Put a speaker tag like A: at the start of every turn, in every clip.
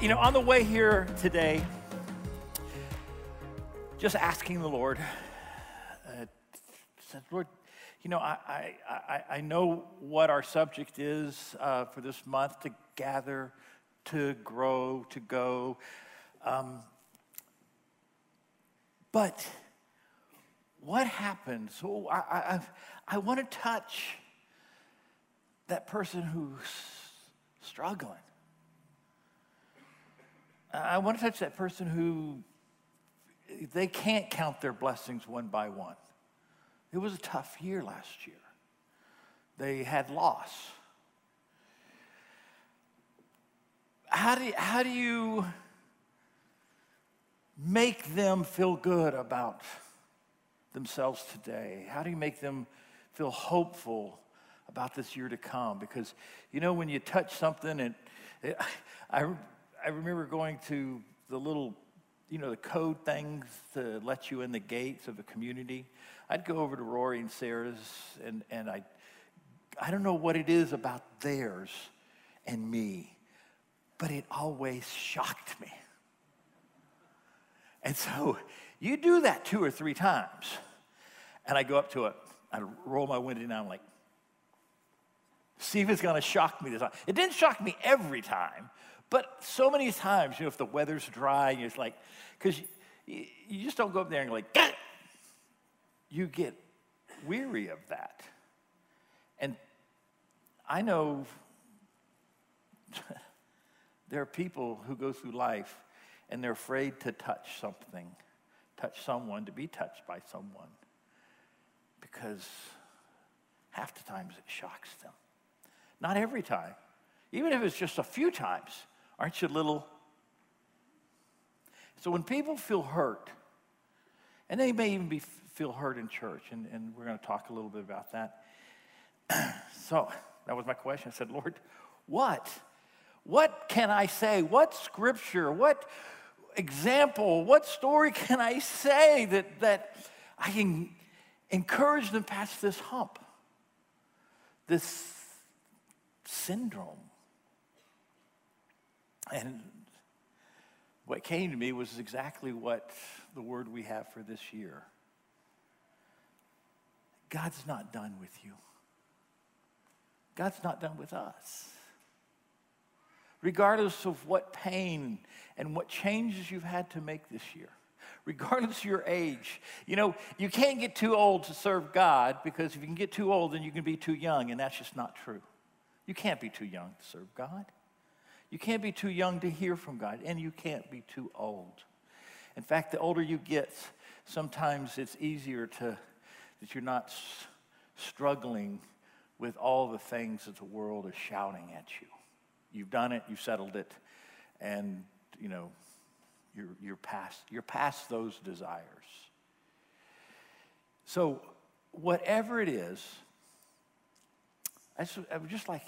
A: You know, on the way here today, just asking the Lord, uh, said, Lord, you know, I, I, I, know what our subject is uh, for this month to gather, to grow, to go. Um, but what happens? So I, I, I want to touch that person who's struggling. I want to touch that person who they can't count their blessings one by one. It was a tough year last year. They had loss. How do you, how do you make them feel good about themselves today? How do you make them feel hopeful about this year to come? Because, you know, when you touch something, and it, I, I remember going to the little, you know, the code things to let you in the gates of a community. I'd go over to Rory and Sarah's, and, and I, I don't know what it is about theirs and me, but it always shocked me. And so you do that two or three times. And I go up to it, I roll my window down, I'm like, see if it's gonna shock me this time. It didn't shock me every time, but so many times, you know, if the weather's dry, you're like, because you, you, just don't go up there and go like, Gah! you get weary of that. And I know there are people who go through life and they're afraid to touch something, touch someone, to be touched by someone, because half the times it shocks them. Not every time. Even if it's just a few times, aren't you a little? So when people feel hurt, and they may even be, feel hurt in church, and, and we're going to talk a little bit about that. so that was my question. I said, Lord, what? What can I say? What scripture? What example, what story can I say that, that I can encourage them past this hump, this syndrome? And what came to me was exactly what the word we have for this year. God's not done with you. God's not done with us regardless of what pain and what changes you've had to make this year, regardless of your age. You know, you can't get too old to serve God because if you can get too old, then you can be too young, and that's just not true. You can't be too young to serve God. You can't be too young to hear from God, and you can't be too old. In fact, the older you get, sometimes it's easier to that you're not struggling with all the things that the world is shouting at you. You've done it, you've settled it, and you know, you're, you're past you're past those desires. So whatever it is, I, just, I would just like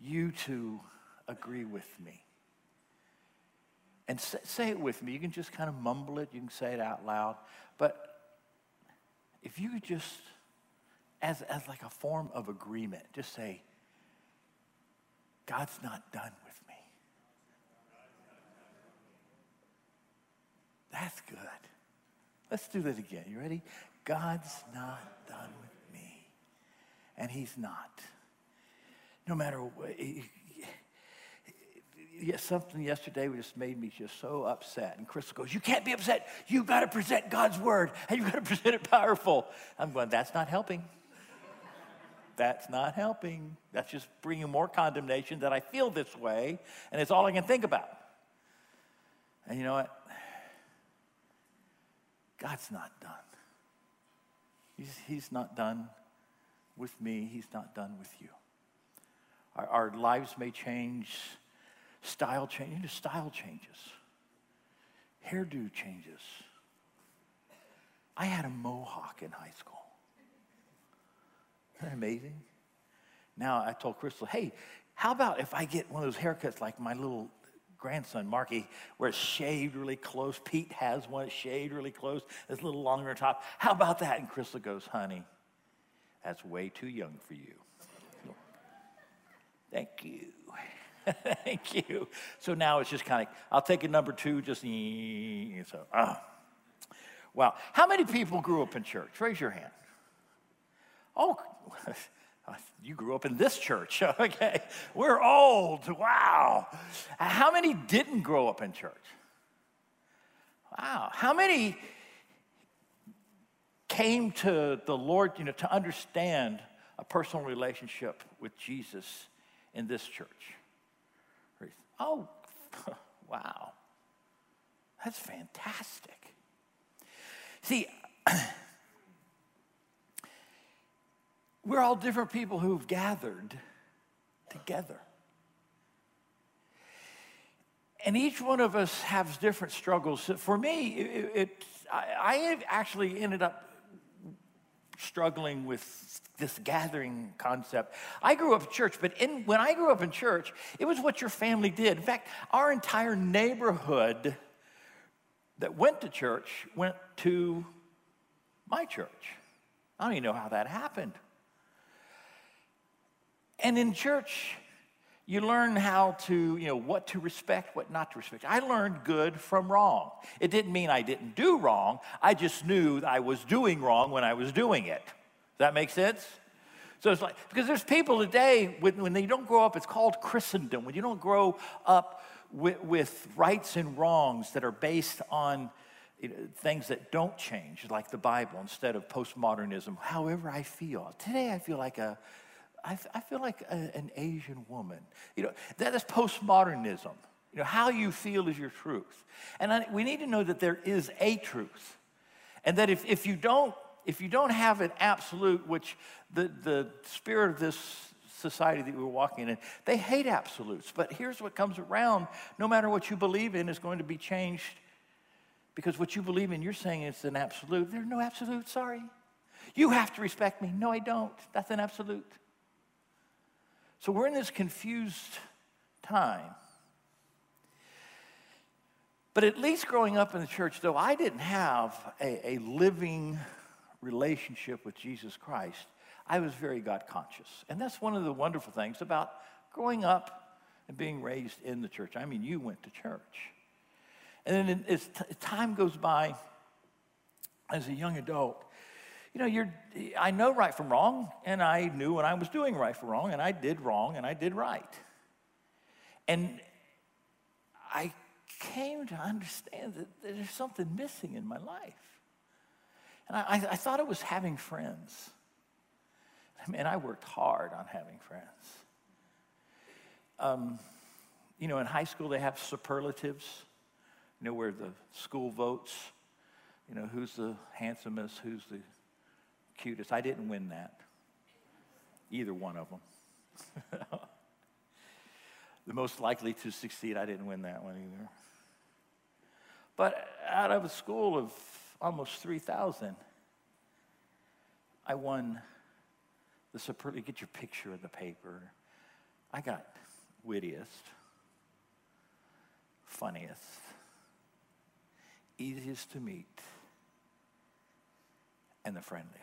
A: you to agree with me. And say, say it with me. You can just kind of mumble it, you can say it out loud. But if you could just, as, as like a form of agreement, just say, God's not done with me. That's good. Let's do that again. You ready? God's not done with me. And He's not. No matter what. Something yesterday just made me just so upset. And Crystal goes, You can't be upset. You've got to present God's word and you've got to present it powerful. I'm going, That's not helping. That's not helping. That's just bringing more condemnation that I feel this way, and it's all I can think about. And you know what? God's not done. He's, he's not done with me, He's not done with you. Our, our lives may change, style change, style changes, hairdo changes. I had a mohawk in high school. Isn't that amazing? Now I told Crystal, hey, how about if I get one of those haircuts like my little grandson, Marky, where it's shaved really close? Pete has one, it's shaved really close, it's a little longer on top. How about that? And Crystal goes, honey, that's way too young for you. Thank you. Thank you. So now it's just kind of, I'll take a number two, just so, ah. Wow. How many people grew up in church? Raise your hand. Oh, you grew up in this church. Okay. We're old. Wow. How many didn't grow up in church? Wow. How many came to the Lord, you know, to understand a personal relationship with Jesus in this church? Oh, wow. That's fantastic. See, we're all different people who've gathered together. And each one of us has different struggles. For me, it, it I, I actually ended up struggling with this gathering concept. I grew up in church, but in, when I grew up in church, it was what your family did. In fact, our entire neighborhood that went to church went to my church. I don't even know how that happened. And in church, you learn how to, you know, what to respect, what not to respect. I learned good from wrong. It didn't mean I didn't do wrong. I just knew I was doing wrong when I was doing it. Does that make sense? So it's like, because there's people today, when, when they don't grow up, it's called Christendom. When you don't grow up with, with rights and wrongs that are based on things that don't change, like the Bible, instead of postmodernism, however I feel. Today I feel like a, I, I feel like a, an Asian woman. You know, that is postmodernism. You know, how you feel is your truth. And I, we need to know that there is a truth. And that if, if you don't if you don't have an absolute, which the, the spirit of this society that we're walking in, they hate absolutes. But here's what comes around no matter what you believe in is going to be changed because what you believe in, you're saying it's an absolute. There's no absolute, sorry. You have to respect me. No, I don't. That's an absolute. So we're in this confused time. But at least growing up in the church, though, I didn't have a, a living relationship with Jesus Christ. I was very God conscious. And that's one of the wonderful things about growing up and being raised in the church. I mean, you went to church. And then as time goes by, as a young adult, you know, you're, I know right from wrong, and I knew when I was doing right from wrong, and I did wrong, and I did right. And I came to understand that there's something missing in my life. And I, I thought it was having friends. I mean, I worked hard on having friends. Um, you know, in high school, they have superlatives, you know, where the school votes, you know, who's the handsomest, who's the cutest. I didn't win that, either one of them. the most likely to succeed, I didn't win that one either. But out of a school of almost 3,000, I won the superlative. Get your picture in the paper. I got wittiest, funniest, easiest to meet, and the friendliest.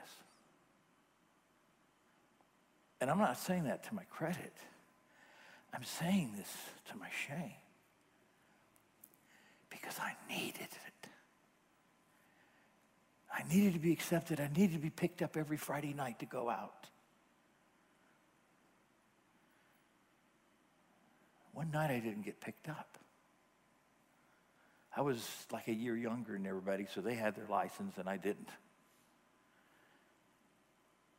A: And I'm not saying that to my credit. I'm saying this to my shame because I needed it. I needed to be accepted. I needed to be picked up every Friday night to go out. One night I didn't get picked up. I was like a year younger than everybody, so they had their license and I didn't.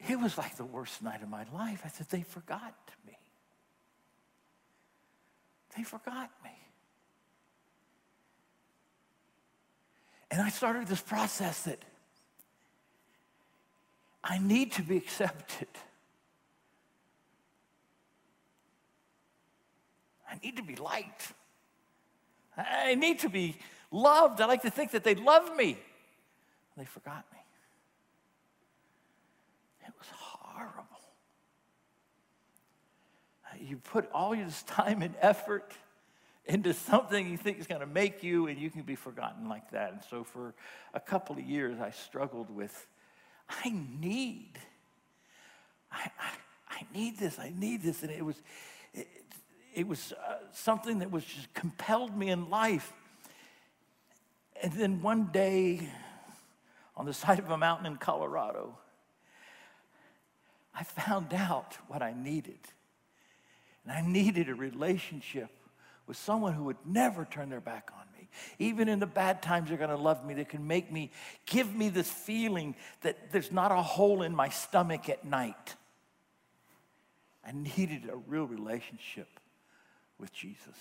A: It was like the worst night of my life. I said, they forgot me. They forgot me. And I started this process that I need to be accepted. I need to be liked. I need to be loved. I like to think that they love me. They forgot me. It was horrible. You put all this time and effort into something you think is going to make you, and you can be forgotten like that. And so, for a couple of years, I struggled with I need, I, I, I need this, I need this. And it was, it, it was uh, something that was just compelled me in life. And then one day, on the side of a mountain in Colorado, I found out what I needed. And I needed a relationship with someone who would never turn their back on me. Even in the bad times, they're going to love me. They can make me, give me this feeling that there's not a hole in my stomach at night. I needed a real relationship with Jesus.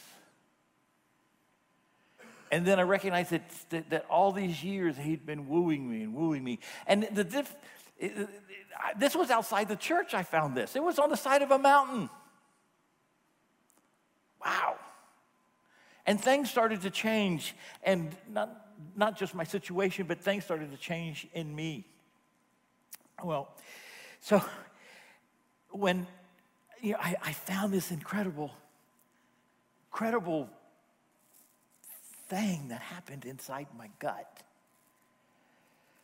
A: And then I recognized that, that, that, all these years he'd been wooing me and wooing me. And the it, it, this was outside the church, I found this. It was on the side of a mountain. Wow. And things started to change, and not, not just my situation, but things started to change in me. Well, so when you know, I, I found this incredible, incredible thing that happened inside my gut.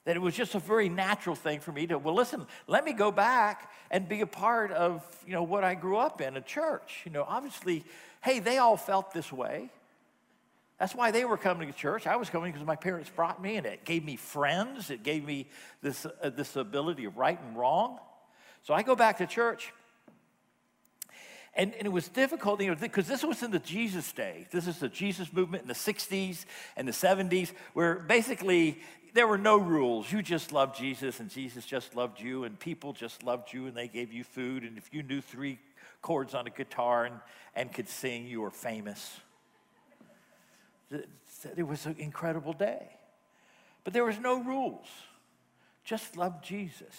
A: That it was just a very natural thing for me to, well, listen, let me go back and be a part of, you know, what I grew up in, a church. You know, obviously, hey, they all felt this way. That's why they were coming to church. I was coming because my parents brought me, and it gave me friends. It gave me this, uh, this ability of right and wrong. So I go back to church, and, and, it was difficult, you know, because this was in the Jesus day. This is the Jesus movement in the 60s and the 70s, where basically there were no rules. You just loved Jesus, and Jesus just loved you, and people just loved you, and they gave you food. And if you knew three chords on a guitar and, and could sing, you were famous. It was an incredible day. But there was no rules. Just love Jesus.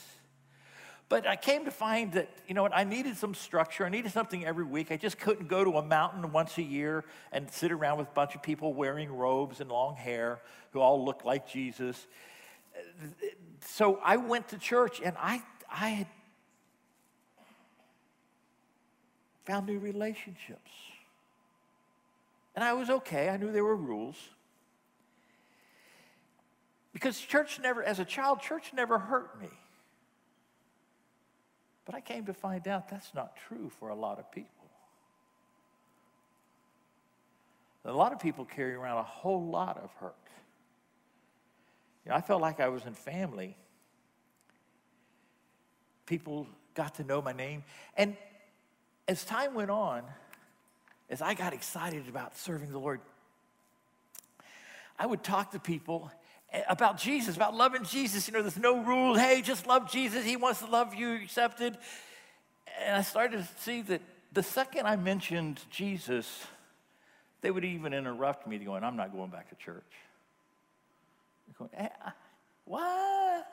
A: But I came to find that, you know what, I needed some structure. I needed something every week. I just couldn't go to a mountain once a year and sit around with a bunch of people wearing robes and long hair who all looked like Jesus. So I went to church and I, I had found new relationships. And I was okay. I knew there were rules. Because church never, as a child, church never hurt me. But I came to find out that's not true for a lot of people. A lot of people carry around a whole lot of hurt. You know, I felt like I was in family. People got to know my name. And as time went on, as I got excited about serving the Lord, I would talk to people about Jesus, about loving Jesus. You know, there's no rule. Hey, just love Jesus. He wants to love you, accepted. And I started to see that the second I mentioned Jesus, they would even interrupt me going, I'm not going back to church. Going, eh, what?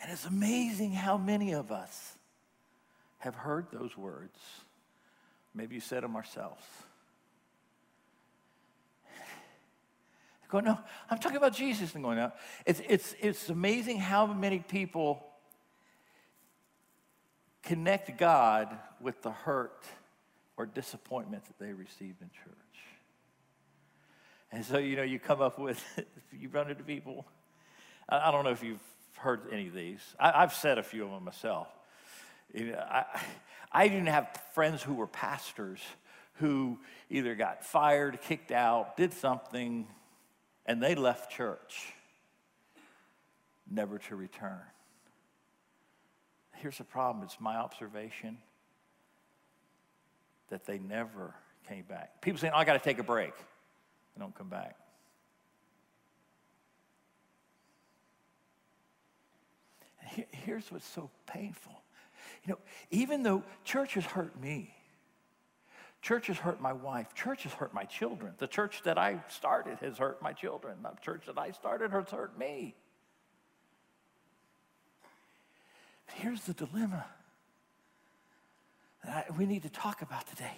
A: And it's amazing how many of us have heard those words. Maybe you said them ourselves. Going, no, I'm talking about Jesus and going, out. It's, it's, it's amazing how many people connect God with the hurt or disappointment that they received in church. And so, you know, you come up with, you run into people. I, I don't know if you've heard any of these. I, have said a few of them myself. You know, I, I didn't have friends who were pastors who either got fired, kicked out, did something, and they left church never to return. Here's the problem it's my observation that they never came back. People saying, oh, I got to take a break. They don't come back. Here's what's so painful. You know, even though church has hurt me, Church has hurt my wife. Church has hurt my children. The church that I started has hurt my children. The church that I started has hurt me. But here's the dilemma that I, we need to talk about today.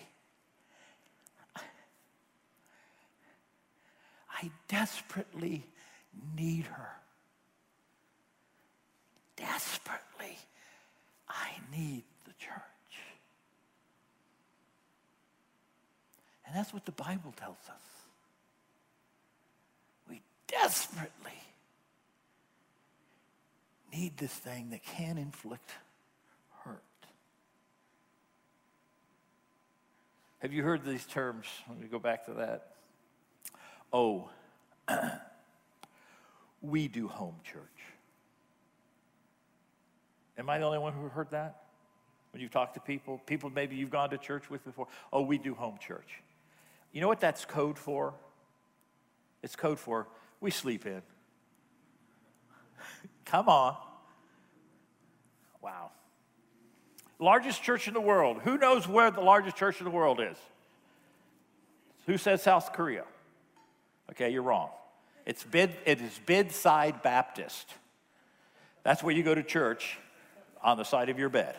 A: I desperately need her. Desperately, I need the church. And that's what the Bible tells us. We desperately need this thing that can inflict hurt. Have you heard these terms? Let me go back to that. Oh, we do home church. Am I the only one who heard that? When you've talked to people, people maybe you've gone to church with before, oh, we do home church. You know what that's code for? It's code for we sleep in. Come on. Wow. Largest church in the world. Who knows where the largest church in the world is? Who says South Korea? Okay, you're wrong. It's bid, it is Bedside Baptist. That's where you go to church on the side of your bed.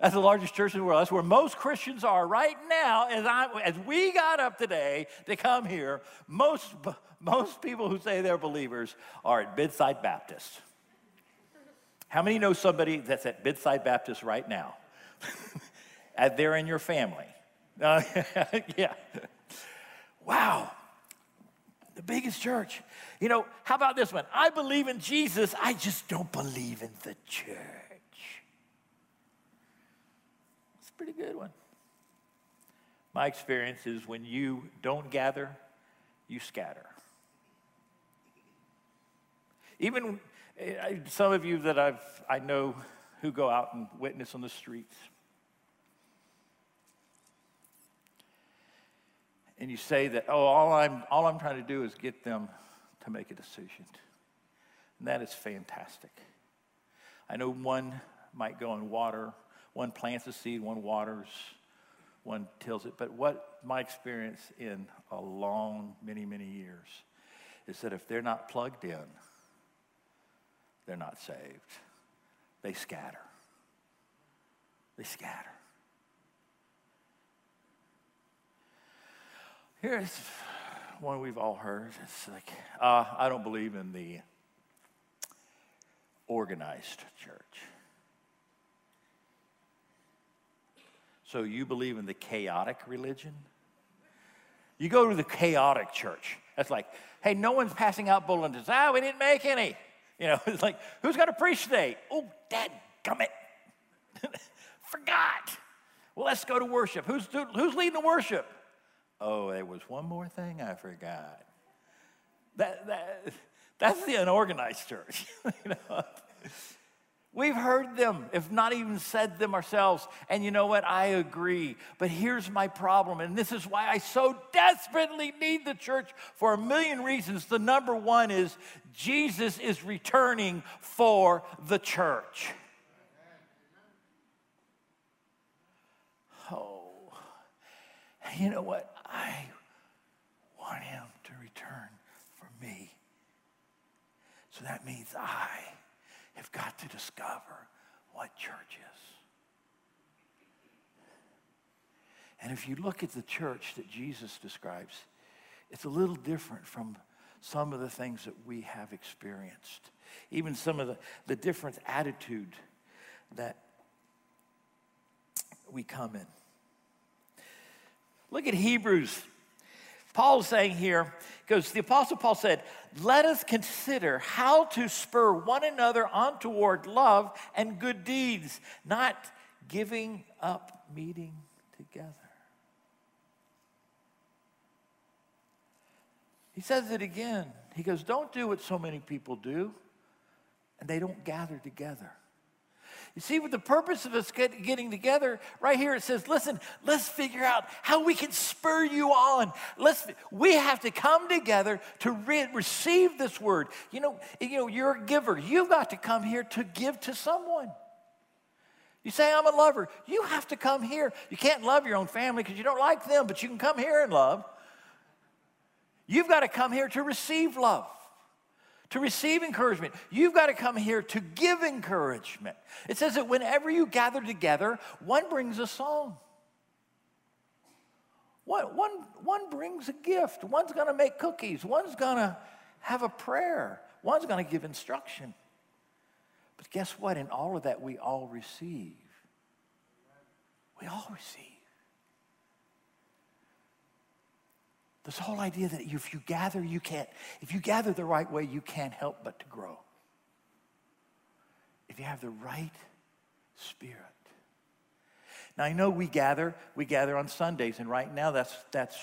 A: That's the largest church in the world. That's where most Christians are right now. As, I, as we got up today to come here, most, most people who say they're believers are at Bedside Baptist. How many know somebody that's at Bedside Baptist right now? they're in your family. Uh, yeah. Wow. The biggest church. You know, how about this one? I believe in Jesus, I just don't believe in the church. Pretty good one. My experience is when you don't gather, you scatter. Even eh, some of you that I've, I know who go out and witness on the streets. And you say that, oh, all I'm, all I'm trying to do is get them to make a decision. And that is fantastic. I know one might go and water one plants a seed, one waters, one tills it. But what my experience in a long, many, many years is that if they're not plugged in, they're not saved. They scatter. They scatter. Here's one we've all heard. It's like, uh, I don't believe in the organized church. So you believe in the chaotic religion? You go to the chaotic church. That's like, hey, no one's passing out bulletins. Ah, we didn't make any. You know, it's like, who's going to preach today? Oh, dad gummit. Forgot. Well, let's go to worship. Who's, who's leading the worship? Oh, there was one more thing I forgot. That, that, that's the unorganized church. you know? We've heard them, if not even said them ourselves. And you know what? I agree. But here's my problem, and this is why I so desperately need the church for a million reasons. The number one is Jesus is returning for the church. Oh, you know what? I want him to return for me. So that means I have got to discover what church is. And if you look at the church that Jesus describes, it's a little different from some of the things that we have experienced, even some of the, the different attitude that we come in. Look at Hebrews Paul's saying here, because the Apostle Paul said, Let us consider how to spur one another on toward love and good deeds, not giving up meeting together. He says it again. He goes, Don't do what so many people do, and they don't gather together. You see, with the purpose of us get, getting together, right here it says, listen, let's figure out how we can spur you on. Let's, we have to come together to re- receive this word. You know, you know, you're a giver. You've got to come here to give to someone. You say, I'm a lover. You have to come here. You can't love your own family because you don't like them, but you can come here and love. You've got to come here to receive love to receive encouragement. You've got to come here to give encouragement. It says that whenever you gather together, one brings a song. One, one, one brings a gift. One's going to make cookies. One's going to have a prayer. One's going to give instruction. But guess what? In all of that, we all receive. We all receive. This whole idea that if you gather, you can't, if you gather the right way, you can't help but to grow. If you have the right spirit. Now I know we gather, we gather on Sundays, and right now that's that's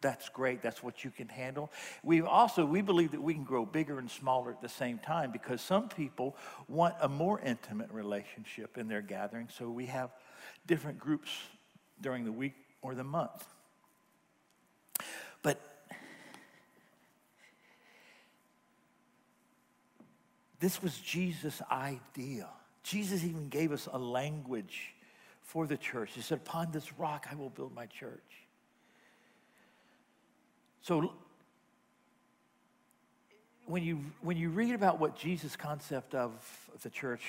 A: that's great. That's what you can handle. We also we believe that we can grow bigger and smaller at the same time because some people want a more intimate relationship in their gathering. So we have different groups during the week or the month. But this was Jesus' idea. Jesus even gave us a language for the church. He said, Upon this rock I will build my church. So when you, when you read about what Jesus' concept of the church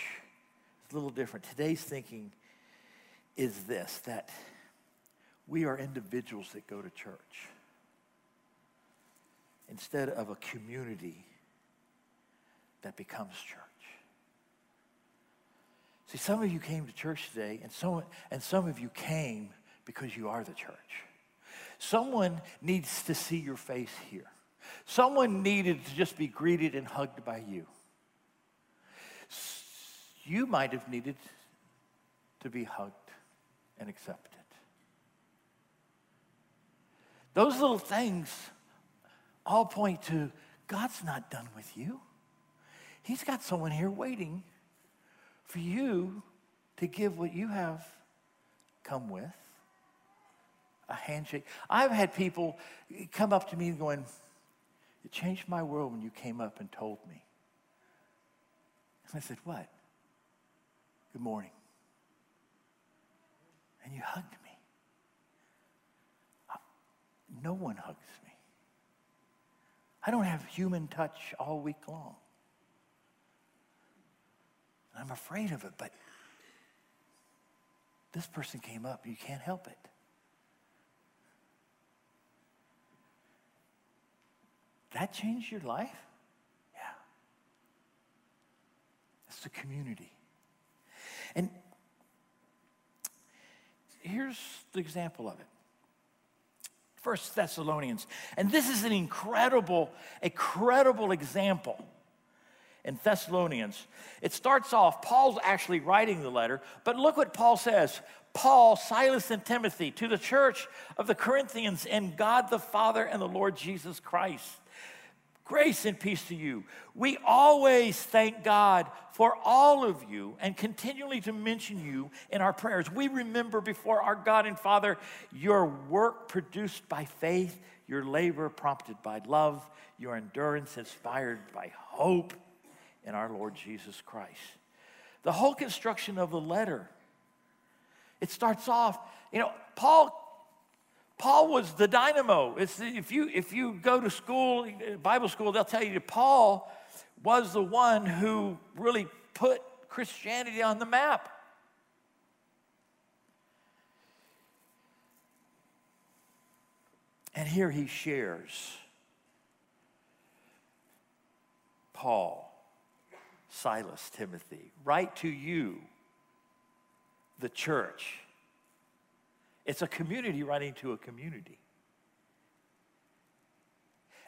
A: is a little different. Today's thinking is this that we are individuals that go to church instead of a community that becomes church. See, some of you came to church today, and some, and some of you came because you are the church. Someone needs to see your face here. Someone needed to just be greeted and hugged by you. You might have needed to be hugged and accepted. Those little things all point to God's not done with you. He's got someone here waiting for you to give what you have come with a handshake. I've had people come up to me going, It changed my world when you came up and told me. And I said, What? Good morning. And you hugged me. No one hugs me. I don't have human touch all week long. I'm afraid of it, but this person came up. You can't help it. That changed your life? Yeah. It's the community. And here's the example of it. First Thessalonians. And this is an incredible, incredible example in Thessalonians. It starts off, Paul's actually writing the letter, but look what Paul says Paul, Silas, and Timothy to the church of the Corinthians and God the Father and the Lord Jesus Christ. Grace and peace to you. We always thank God for all of you and continually to mention you in our prayers. We remember before our God and Father your work produced by faith, your labor prompted by love, your endurance inspired by hope in our Lord Jesus Christ. The whole construction of the letter, it starts off, you know, Paul Paul was the dynamo. It's, if, you, if you go to school, Bible school, they'll tell you that Paul was the one who really put Christianity on the map. And here he shares Paul, Silas, Timothy, write to you, the church it's a community writing to a community.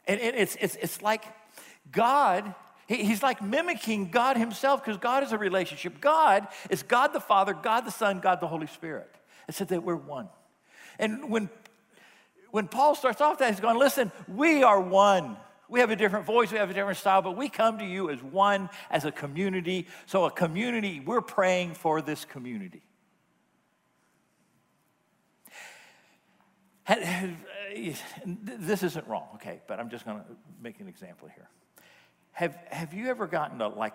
A: And, it's, it's, it's like God, he's like mimicking God himself because God is a relationship. God is God the Father, God the Son, God the Holy Spirit. It said that we're one. And when, when Paul starts off that, he's going, listen, we are one. We have a different voice, we have a different style, but we come to you as one, as a community. So, a community, we're praying for this community. this isn't wrong, okay, but I'm just going to make an example here. Have, have you ever gotten to like,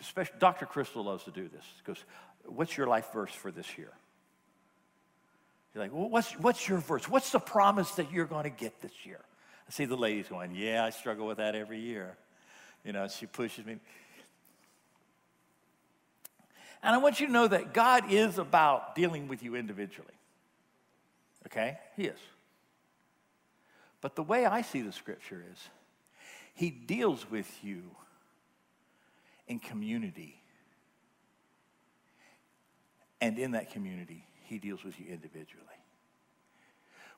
A: especially Dr. Crystal loves to do this. Goes, what's your life verse for this year? You're like, well, what's, what's your verse? What's the promise that you're going to get this year? I see the ladies going, yeah, I struggle with that every year. You know, she pushes me. And I want you to know that God is about dealing with you individually. Okay? He is. But the way I see the scripture is, he deals with you in community. And in that community, he deals with you individually.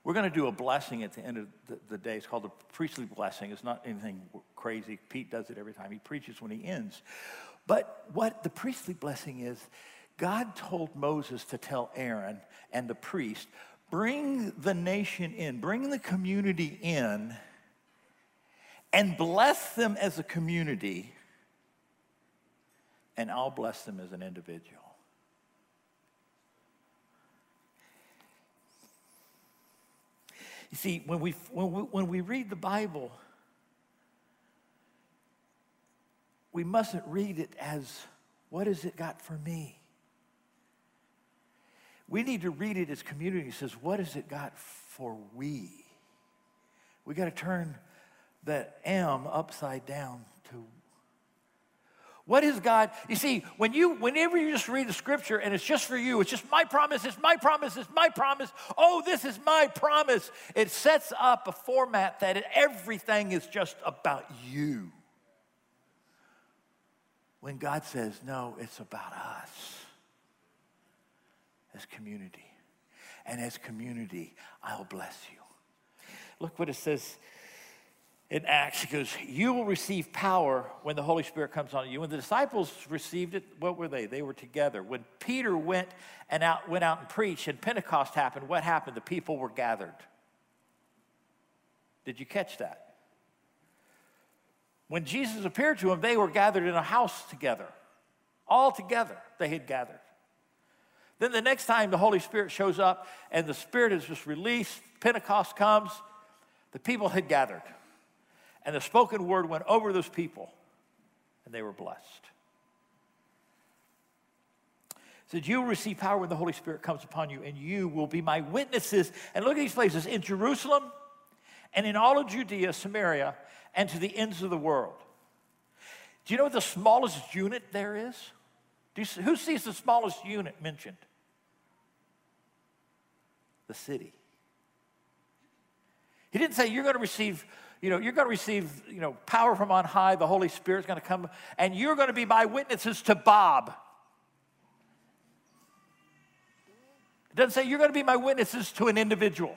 A: We're going to do a blessing at the end of the, the, day. It's called the priestly blessing. It's not anything crazy. Pete does it every time he preaches when he ends. But what the priestly blessing is, God told Moses to tell Aaron and the priest, bring the nation in, bring the community in, and bless them as a community, and I'll bless them as an individual. You see, when we, when we, when we read the Bible, we mustn't read it as, what has it got for me? We need to read it as community. It says, what has it got for we? We got to turn that M upside down to what is God? You see, when you, whenever you just read the scripture and it's just for you, it's just my promise, it's my promise, it's my promise. Oh, this is my promise. It sets up a format that everything is just about you. When God says, no, it's about us as community. And as community, I'll bless you. Look what it says in Acts, he goes, You will receive power when the Holy Spirit comes on you. When the disciples received it, what were they? They were together. When Peter went and out, went out and preached and Pentecost happened, what happened? The people were gathered. Did you catch that? When Jesus appeared to them, they were gathered in a house together. All together, they had gathered. Then the next time the Holy Spirit shows up and the Spirit is just released, Pentecost comes, the people had gathered. And the spoken word went over those people, and they were blessed. Said, You will receive power when the Holy Spirit comes upon you, and you will be my witnesses. And look at these places in Jerusalem and in all of Judea, Samaria, and to the ends of the world. Do you know what the smallest unit there is? You, who sees the smallest unit mentioned? The city. He didn't say you're going to receive you know, you're going to receive, you know, power from on high. The Holy Spirit's going to come, and you're going to be my witnesses to Bob. It doesn't say you're going to be my witnesses to an individual.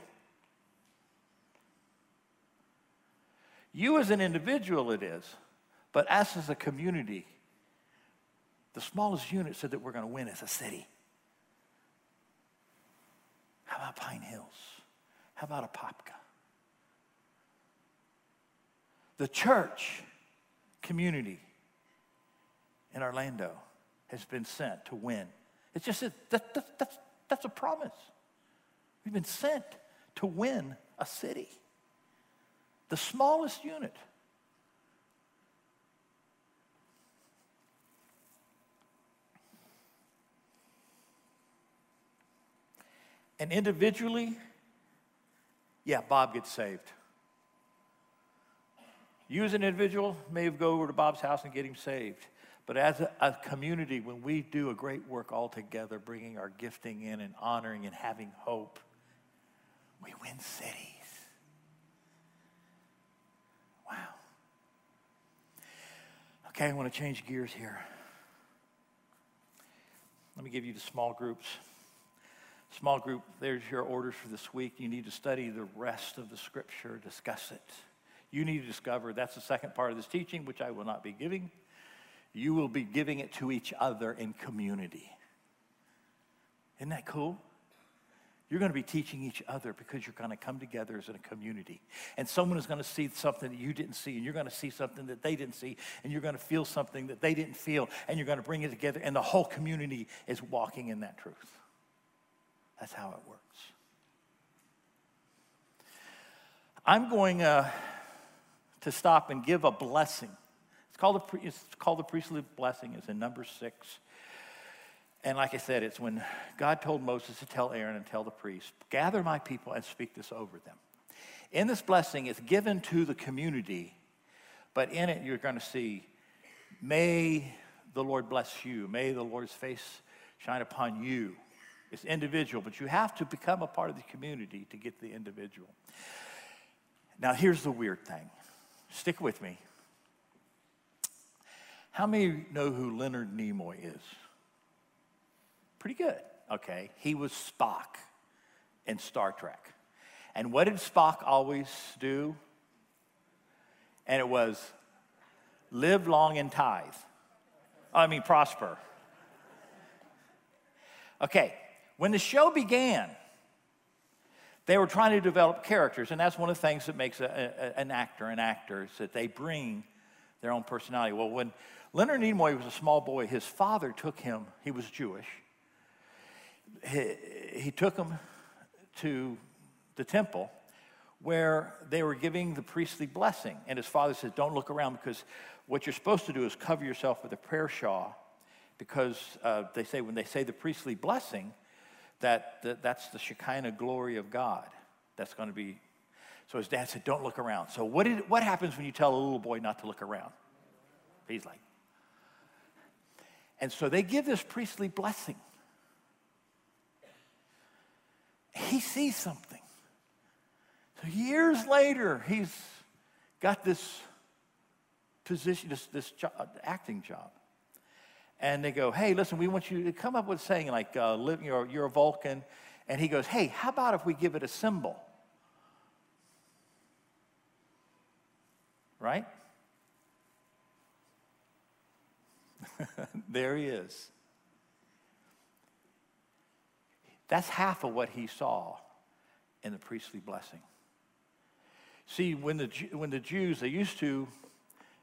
A: You as an individual, it is, but us as a community, the smallest unit said that we're going to win as a city. How about Pine Hills? How about Apopka? The church community in Orlando has been sent to win. It's just that, that, that, that's, that's a promise. We've been sent to win a city, the smallest unit. And individually, yeah, Bob gets saved. You, as an individual, may go over to Bob's house and get him saved. But as a, a, community, when we do a great work all together, bringing our gifting in and honoring and having hope, we win cities. Wow. Okay, I want to change gears here. Let me give you the small groups. Small group, there's your orders for this week. You need to study the rest of the scripture, discuss it. You need to discover that's the second part of this teaching, which I will not be giving. You will be giving it to each other in community. Isn't that cool? You're going to be teaching each other because you're going to come together as in a community. And someone is going to see something that you didn't see, and you're going to see something that they didn't see, and you're going to feel something that they didn't feel, and you're going to bring it together, and the whole community is walking in that truth. That's how it works. I'm going. Uh, to stop and give a blessing. It's called, a, it's called the priestly blessing. It's in number six. And like I said, it's when God told Moses to tell Aaron and tell the priest, gather my people and speak this over them. In this blessing, it's given to the community, but in it, you're going to see, may the Lord bless you. May the Lord's face shine upon you. It's individual, but you have to become a part of the community to get the individual. Now, here's the weird thing Stick with me. How many know who Leonard Nimoy is? Pretty good. Okay. He was Spock in Star Trek. And what did Spock always do? And it was live long and tithe. I mean, prosper. Okay, when the show began, they were trying to develop characters, and that's one of the things that makes a, a, an actor an actor is that they bring their own personality. Well, when Leonard Nimoy was a small boy, his father took him, he was Jewish, he, he took him to the temple where they were giving the priestly blessing. And his father says, Don't look around because what you're supposed to do is cover yourself with a prayer shawl because uh, they say when they say the priestly blessing, that, that that's the Shekinah glory of God. That's going to be. So his dad said, Don't look around. So, what, did, what happens when you tell a little boy not to look around? He's like, and so they give this priestly blessing. He sees something. So years later, he's got this position, this, this job, uh, acting job. And they go, hey, listen, we want you to come up with saying like, uh, live, you're, you're a Vulcan. And he goes, hey, how about if we give it a symbol? Right? there he is. That's half of what he saw in the priestly blessing. See, when the, when the Jews, they used to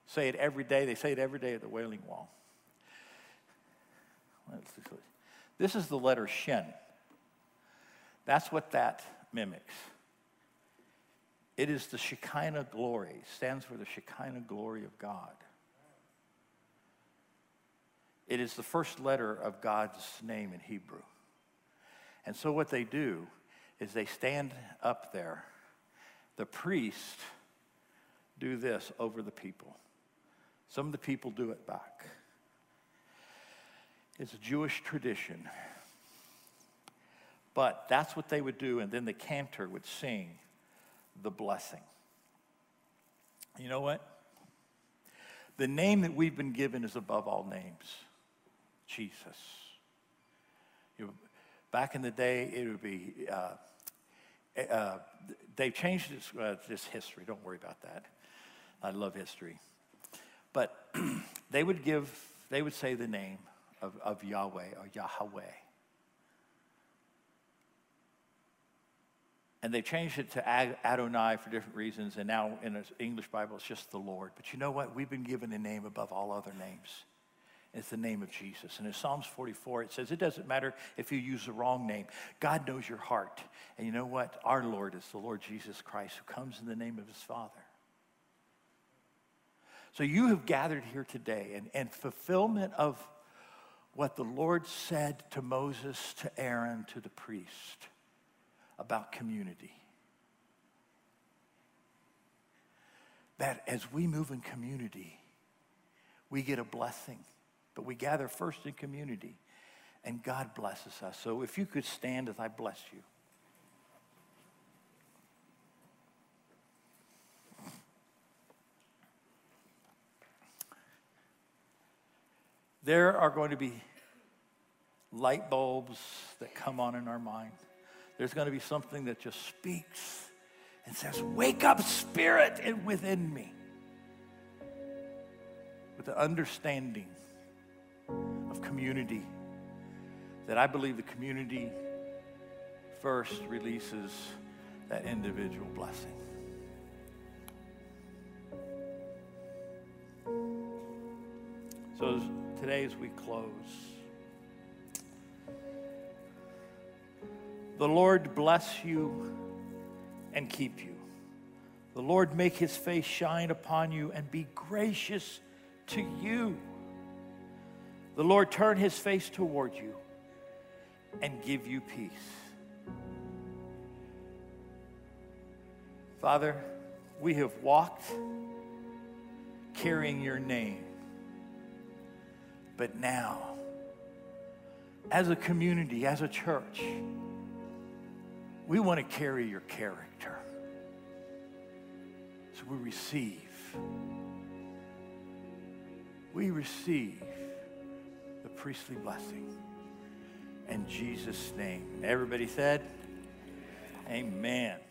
A: say it every day, they say it every day at the Wailing Wall. This is the letter Shin. That's what that mimics. It is the Shekinah glory, stands for the Shekinah glory of God. It is the first letter of God's name in Hebrew. And so what they do is they stand up there. The priest do this over the people. Some of the people do it back. It's a Jewish tradition. But that's what they would do, and then the cantor would sing the blessing. You know what? The name that we've been given is above all names. Jesus. You know, back in the day, it would be, uh, uh, they changed this, uh, this history. Don't worry about that. I love history. But they would give, they would say the name of, of Yahweh or Yahweh. And they changed it to Adonai for different reasons, and now in the English Bible, it's just the Lord. But you know what? We've been given a name above all other names. It's the name of Jesus. And in Psalms 44, it says, it doesn't matter if you use the wrong name. God knows your heart. And you know what? Our Lord is the Lord Jesus Christ who comes in the name of his Father. So you have gathered here today, and, and fulfillment of what the Lord said to Moses, to Aaron, to the priest about community. That as we move in community, we get a blessing. But we gather first in community, and God blesses us. So if you could stand as I bless you. There are going to be light bulbs that come on in our mind. There's going to be something that just speaks and says, Wake up, spirit, within me. With the understanding of community. That I believe the community first releases that individual blessing. Today, as we close, the Lord bless you and keep you. The Lord make his face shine upon you and be gracious to you the Lord turn his face toward you and give you peace. Father, we have walked carrying your name. But now, as a community, as a church, we want to carry your character. So we receive. We receive the priestly blessing. In Jesus' name. Everybody said, Amen.